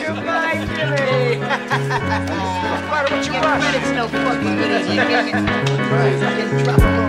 Goodbye, Jimmy. What you want? It's no fucking good as you. drop it.